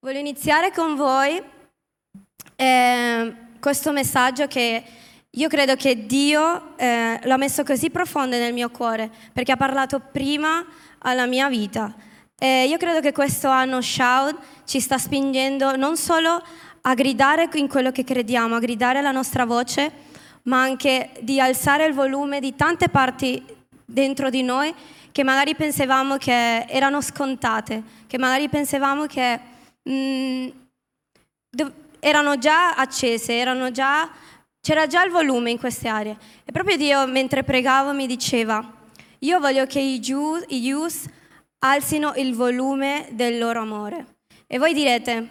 Voglio iniziare con voi eh, questo messaggio che io credo che Dio eh, l'ha messo così profondo nel mio cuore, perché ha parlato prima alla mia vita. E io credo che questo anno Shout ci sta spingendo non solo a gridare in quello che crediamo, a gridare la nostra voce, ma anche di alzare il volume di tante parti dentro di noi che magari pensavamo che erano scontate, che magari pensavamo che mh, mm, erano già accese, erano già, c'era già il volume in queste aree. E proprio Dio, mentre pregavo, mi diceva, io voglio che i, Jews, i youth alzino il volume del loro amore. E voi direte,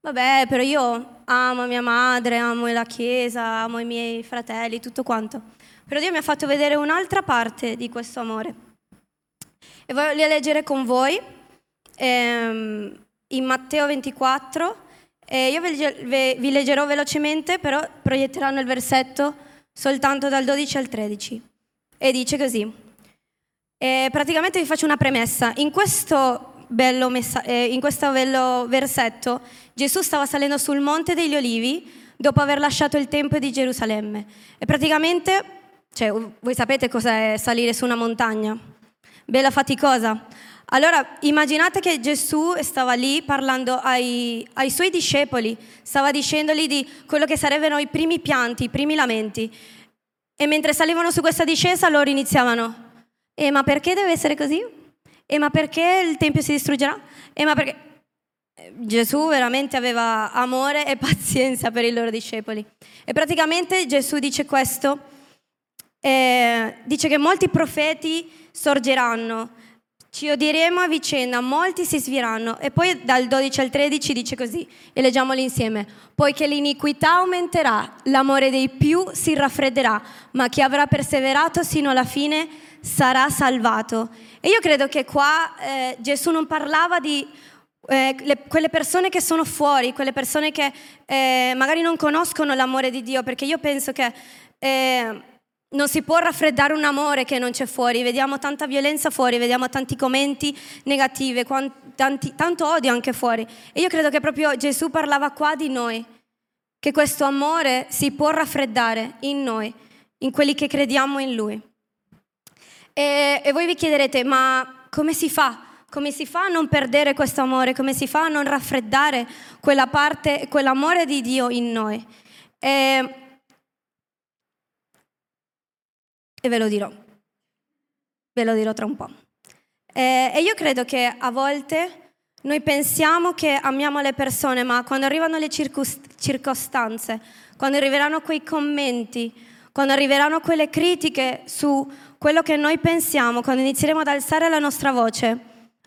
vabbè, però io amo mia madre, amo la chiesa, amo i miei fratelli, tutto quanto. Però Dio mi ha fatto vedere un'altra parte di questo amore. E voglio leggere con voi. Ehm, in Matteo 24. Eh, io vi leggerò velocemente, però proietteranno il versetto soltanto dal 12 al 13. E dice così. Eh, praticamente vi faccio una premessa. In questo, bello messa- eh, in questo bello versetto Gesù stava salendo sul Monte degli Olivi dopo aver lasciato il Tempio di Gerusalemme. E praticamente, cioè, voi sapete cos'è salire su una montagna? Bella faticosa. Allora immaginate che Gesù stava lì parlando ai, ai, suoi discepoli, stava dicendogli di quello che sarebbero i primi pianti, i primi lamenti. E mentre salivano su questa discesa loro iniziavano, eh ma perché deve essere così? E ma perché il Tempio si distruggerà? E ma perché... Gesù veramente aveva amore e pazienza per i loro discepoli. E praticamente Gesù dice questo, eh, dice che molti profeti sorgeranno ci odieremo a vicenda, molti si sviranno. E poi dal 12 al 13 dice così, e leggiamoli insieme. Poiché l'iniquità aumenterà, l'amore dei più si raffredderà, ma chi avrà perseverato sino alla fine sarà salvato. E io credo che qua eh, Gesù non parlava di eh, le, quelle persone che sono fuori, quelle persone che eh, magari non conoscono l'amore di Dio, perché io penso che eh, non si può raffreddare un amore che non c'è fuori, vediamo tanta violenza fuori, vediamo tanti commenti negativi, tanto odio anche fuori. E io credo che proprio Gesù parlava qua di noi, che questo amore si può raffreddare in noi, in quelli che crediamo in Lui. E, e voi vi chiederete, ma come si fa? Come si fa a non perdere questo amore? Come si fa a non raffreddare quella parte, quell'amore di Dio in noi? E, e ve lo dirò. Ve lo dirò tra un po'. Eh, e io credo che a volte noi pensiamo che amiamo le persone, ma quando arrivano le circostanze, quando arriveranno quei commenti, quando arriveranno quelle critiche su quello che noi pensiamo, quando inizieremo ad alzare la nostra voce,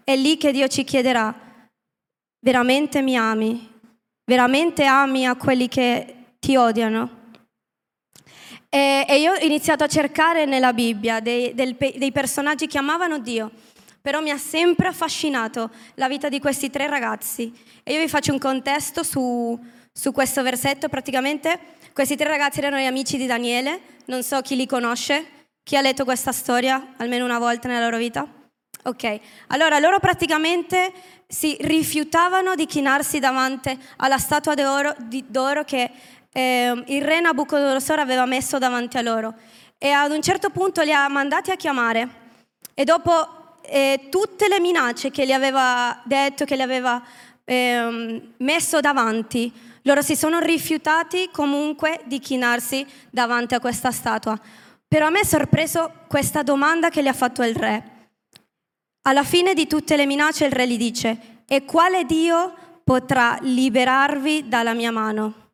è lì che Dio ci chiederà, veramente mi ami? Veramente ami a quelli che ti odiano? E, e, io ho iniziato a cercare nella Bibbia dei, del, dei personaggi che amavano Dio, però mi ha sempre affascinato la vita di questi tre ragazzi. E io vi faccio un contesto su, su questo versetto. Praticamente questi tre ragazzi erano gli amici di Daniele, non so chi li conosce, chi ha letto questa storia almeno una volta nella loro vita. Ok, allora loro praticamente si rifiutavano di chinarsi davanti alla statua d'oro, di, d'oro che eh, il re Nabucodonosor aveva messo davanti a loro e ad un certo punto li ha mandati a chiamare e dopo eh, tutte le minacce che gli aveva detto, che gli aveva eh, messo davanti, loro si sono rifiutati comunque di chinarsi davanti a questa statua. Però a me è sorpreso questa domanda che gli ha fatto il re. Alla fine di tutte le minacce il re gli dice, e quale Dio potrà liberarvi dalla mia mano?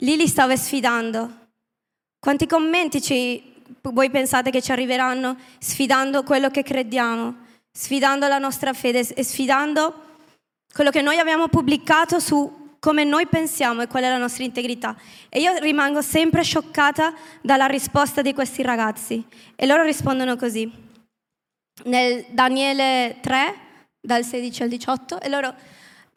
Lì li stava sfidando. Quanti commenti ci, voi pensate che ci arriveranno sfidando quello che crediamo, sfidando la nostra fede e sfidando quello che noi abbiamo pubblicato su come noi pensiamo e qual è la nostra integrità. E io rimango sempre scioccata dalla risposta di questi ragazzi. E loro rispondono così. Nel Daniele 3, dal 16 al 18, e loro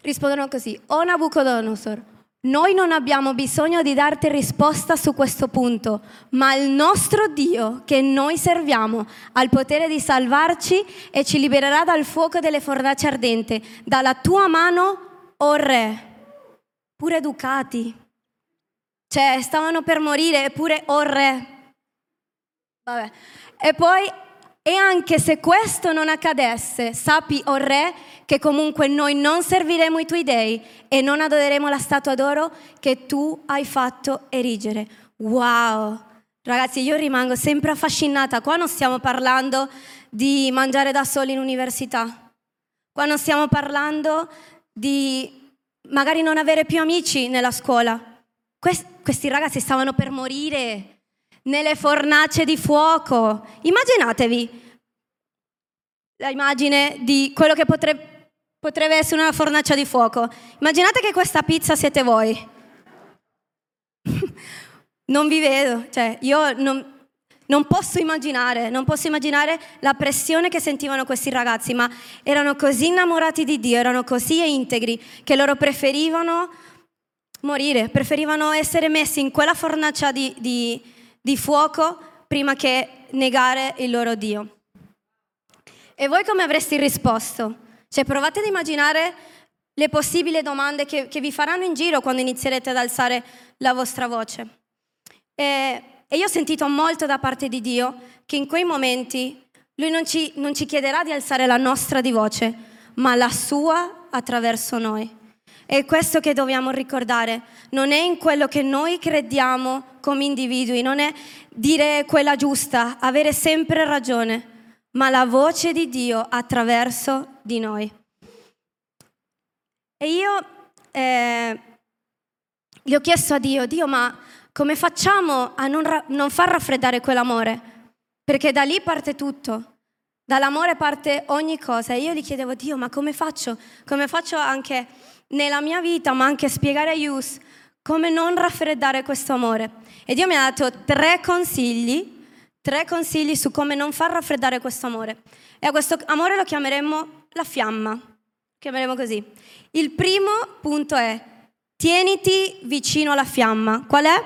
rispondono così. O Nabucodonosor, Noi non abbiamo bisogno di darti risposta su questo punto, ma il nostro Dio che noi serviamo ha il potere di salvarci e ci libererà dal fuoco delle fornaci ardenti, dalla tua mano, o oh re. Pure educati. Cioè, stavano per morire, eppure, o oh re. Vabbè. E poi e anche se questo non accadesse, sappi, o oh re, che comunque noi non serviremo i tuoi dei e non adoreremo la statua d'oro che tu hai fatto erigere. Wow! Ragazzi, io rimango sempre affascinata. Qua non stiamo parlando di mangiare da soli in università. Qua non stiamo parlando di magari non avere più amici nella scuola. Questi, ragazzi stavano per morire nelle fornace di fuoco. Immaginatevi l'immagine di quello che potrebbe, potrebbe essere una fornace di fuoco. Immaginate che questa pizza siete voi. non vi vedo, cioè io non, non posso immaginare, non posso immaginare la pressione che sentivano questi ragazzi, ma erano così innamorati di Dio, erano così integri che loro preferivano morire, preferivano essere messi in quella fornacia di, di di fuoco prima che negare il loro Dio. E voi come avreste risposto? Cioè provate ad immaginare le possibili domande che, che vi faranno in giro quando inizierete ad alzare la vostra voce. E, e, io ho sentito molto da parte di Dio che in quei momenti Lui non ci, non ci chiederà di alzare la nostra di voce, ma la sua attraverso noi. È questo che dobbiamo ricordare, non è in quello che noi crediamo come individui, non è dire quella giusta, avere sempre ragione, ma la voce di Dio attraverso di noi. E io eh, gli ho chiesto a Dio, Dio, ma come facciamo a non, ra- non far raffreddare quell'amore? Perché da lì parte tutto. Dall'amore parte ogni cosa. E io gli chiedevo, Dio, ma come faccio? Come faccio anche nella mia vita, ma anche spiegare a Yus come non raffreddare questo amore. E Dio mi ha dato tre consigli, tre consigli su come non far raffreddare questo amore. E a questo amore lo chiameremo la fiamma, chiameremo così. Il primo punto è tieniti vicino alla fiamma. Qual è?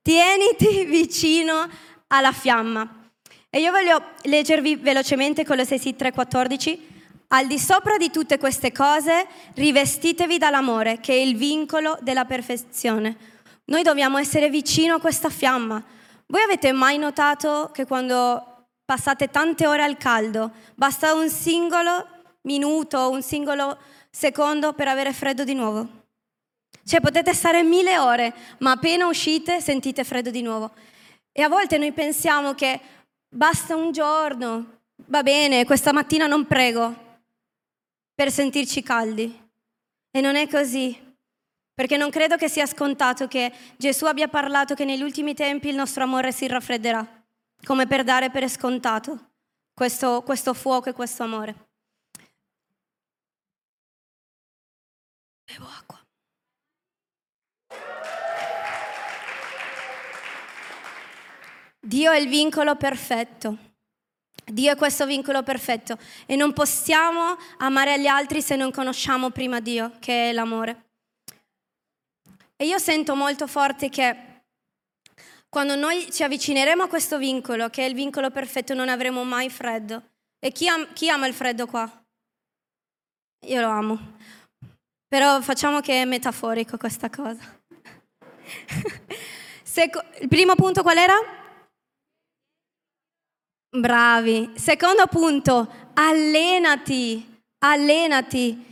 Tieniti vicino alla fiamma. E io voglio leggervi velocemente Colossesi 3:14 al di sopra di tutte queste cose, rivestitevi dall'amore, che è il vincolo della perfezione. Noi dobbiamo essere vicino a questa fiamma. Voi avete mai notato che quando passate tante ore al caldo, basta un singolo minuto, un singolo secondo per avere freddo di nuovo? Cioè potete stare mille ore, ma appena uscite sentite freddo di nuovo. E a volte noi pensiamo che basta un giorno, va bene, questa mattina non prego, per sentirci caldi. E non è così, perché non credo che sia scontato che Gesù abbia parlato che negli ultimi tempi il nostro amore si raffredderà, come per dare per scontato questo, questo fuoco e questo amore. Bevo acqua. Dio è il vincolo perfetto. Dio è questo vincolo perfetto e non possiamo amare gli altri se non conosciamo prima Dio, che è l'amore. E io sento molto forte che quando noi ci avvicineremo a questo vincolo, che è il vincolo perfetto, non avremo mai freddo. E chi, am- chi ama il freddo qua? Io lo amo. Però facciamo che è metaforico questa cosa. Seco- il primo punto qual era? Bravi. Secondo punto, allenati, allenati.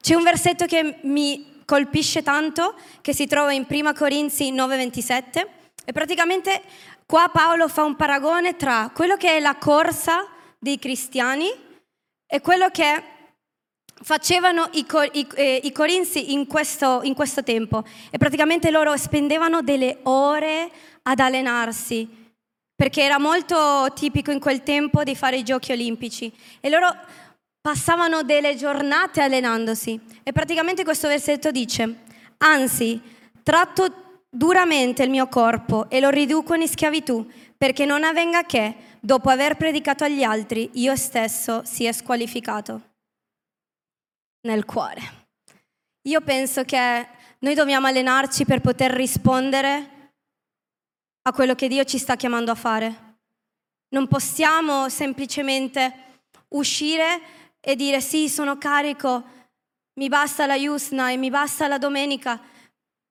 C'è un versetto che mi colpisce tanto, che si trova in 1 Corinzi 9:27, e praticamente qua Paolo fa un paragone tra quello che è la corsa dei cristiani e quello che facevano i, i, eh, i corinzi in questo, in questo tempo. E praticamente loro spendevano delle ore ad allenarsi perché era molto tipico in quel tempo di fare i giochi olimpici e loro passavano delle giornate allenandosi e praticamente questo versetto dice, anzi, tratto duramente il mio corpo e lo riduco in schiavitù perché non avvenga che, dopo aver predicato agli altri, io stesso sia squalificato. nel cuore. Io penso che noi dobbiamo allenarci per poter rispondere a quello che Dio ci sta chiamando a fare. Non possiamo semplicemente uscire e dire sì, sono carico, mi basta la Yusna e mi basta la domenica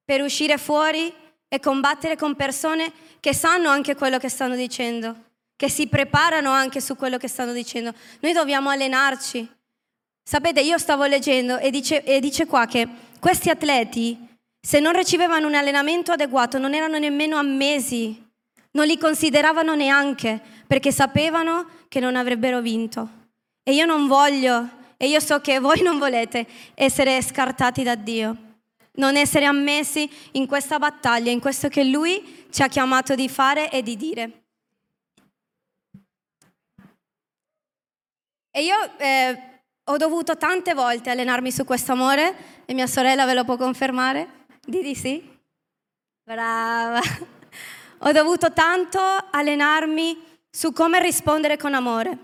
per uscire fuori e combattere con persone che sanno anche quello che stanno dicendo, che si preparano anche su quello che stanno dicendo. Noi dobbiamo allenarci. Sapete, io stavo leggendo e dice, e dice qua che questi atleti, se non ricevevano un allenamento adeguato, non erano nemmeno ammessi, non li consideravano neanche, perché sapevano che non avrebbero vinto. E io non voglio, e io so che voi non volete, essere scartati da Dio, non essere ammessi in questa battaglia, in questo che Lui ci ha chiamato di fare e di dire. E io eh, ho dovuto tante volte allenarmi su questo amore e mia sorella ve lo può confermare? Di di sì? Brava. Ho dovuto tanto allenarmi su come rispondere con amore,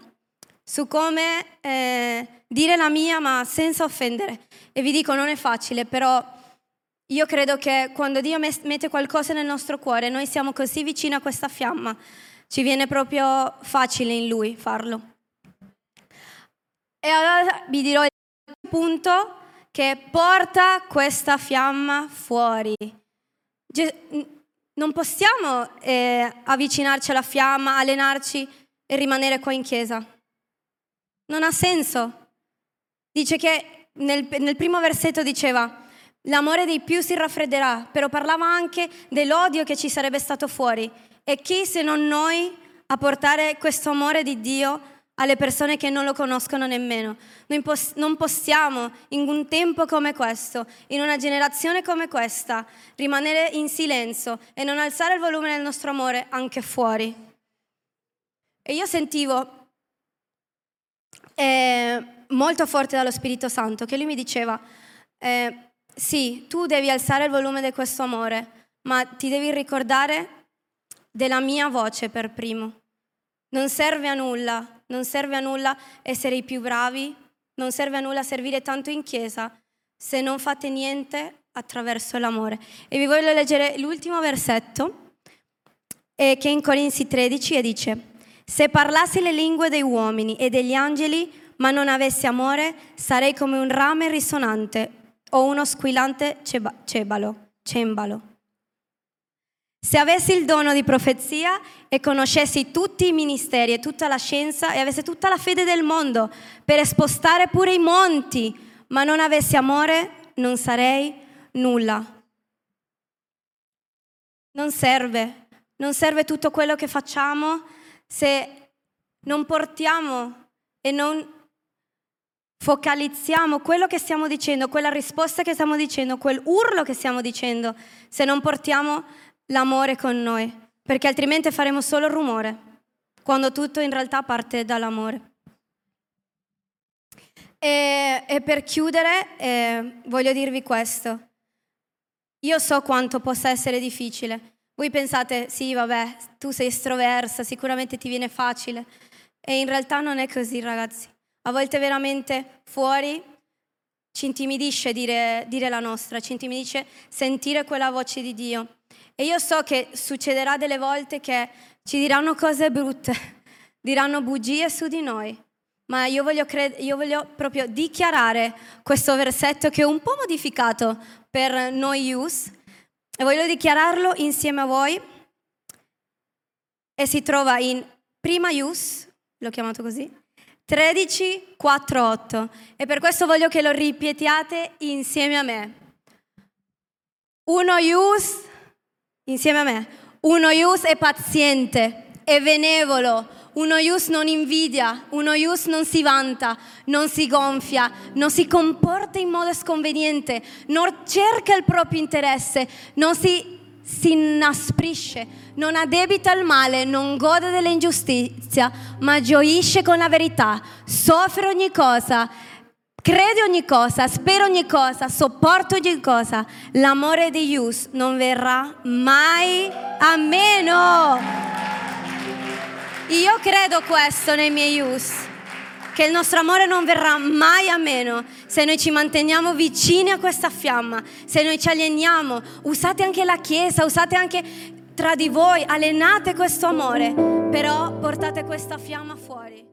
su come eh, dire la mia ma senza offendere. E vi dico, non è facile, però io credo che quando Dio mette qualcosa nel nostro cuore, noi siamo così vicini a questa fiamma, ci viene proprio facile in Lui farlo. E allora vi dirò il punto che porta questa fiamma fuori. Non possiamo eh, avvicinarci alla fiamma, allenarci e rimanere qua in chiesa. Non ha senso. Dice che nel, nel primo versetto diceva l'amore dei più si raffredderà, però parlava anche dell'odio che ci sarebbe stato fuori. E chi se non noi a portare questo amore di Dio alle persone che non lo conoscono nemmeno. Noi pos- non possiamo, in un tempo come questo, in una generazione come questa, rimanere in silenzio e non alzare il volume del nostro amore anche fuori. E io sentivo eh, molto forte dallo Spirito Santo che lui mi diceva, eh, sì, tu devi alzare il volume di questo amore, ma ti devi ricordare della mia voce per primo. Non serve a nulla non serve a nulla essere i più bravi, non serve a nulla servire tanto in chiesa se non fate niente attraverso l'amore. E vi voglio leggere l'ultimo versetto eh, che è in Corinzi 13 e dice, se parlassi le lingue dei uomini e degli angeli, ma non avessi amore, sarei come un rame risonante o uno squillante cebalo, cembalo. Se avessi il dono di profezia e conoscessi tutti i ministeri e tutta la scienza e avessi tutta la fede del mondo per spostare pure i monti, ma non avessi amore, non sarei nulla. Non serve, non serve tutto quello che facciamo se non portiamo e non focalizziamo quello che stiamo dicendo, quella risposta che stiamo dicendo, quel urlo che stiamo dicendo, se non portiamo l'amore con noi, perché altrimenti faremo solo rumore, quando tutto in realtà parte dall'amore. E, e per chiudere eh, voglio dirvi questo. Io so quanto possa essere difficile. Voi pensate, sì, vabbè, tu sei estroversa, sicuramente ti viene facile. E in realtà non è così, ragazzi. A volte veramente fuori ci intimidisce dire, dire la nostra, ci intimidisce sentire quella voce di Dio. E io so che succederà delle volte che ci diranno cose brutte, diranno bugie su di noi, ma io voglio, cred- io voglio proprio dichiarare questo versetto che è un po' modificato per noi youth e voglio dichiararlo insieme a voi e si trova in Prima Ius, l'ho chiamato così, 13, 4, 8 e per questo voglio che lo ripetiate insieme a me. Uno Ius insieme a me. Uno Ius è paziente, è benevolo, uno Ius non invidia, uno Ius non si vanta, non si gonfia, non si comporta in modo sconveniente, non cerca il proprio interesse, non si, si inasprisce, non addebita il male, non gode dell'ingiustizia, ma gioisce con la verità, soffre ogni cosa Crede ogni cosa, spera ogni cosa, sopporta ogni cosa. L'amore di Ius non verrà mai a meno. Io credo questo nei miei Ius. che il nostro amore non verrà mai a meno se noi ci manteniamo vicini a questa fiamma, se noi ci alleniamo, usate anche la Chiesa, usate anche tra di voi, allenate questo amore, però portate questa fiamma fuori.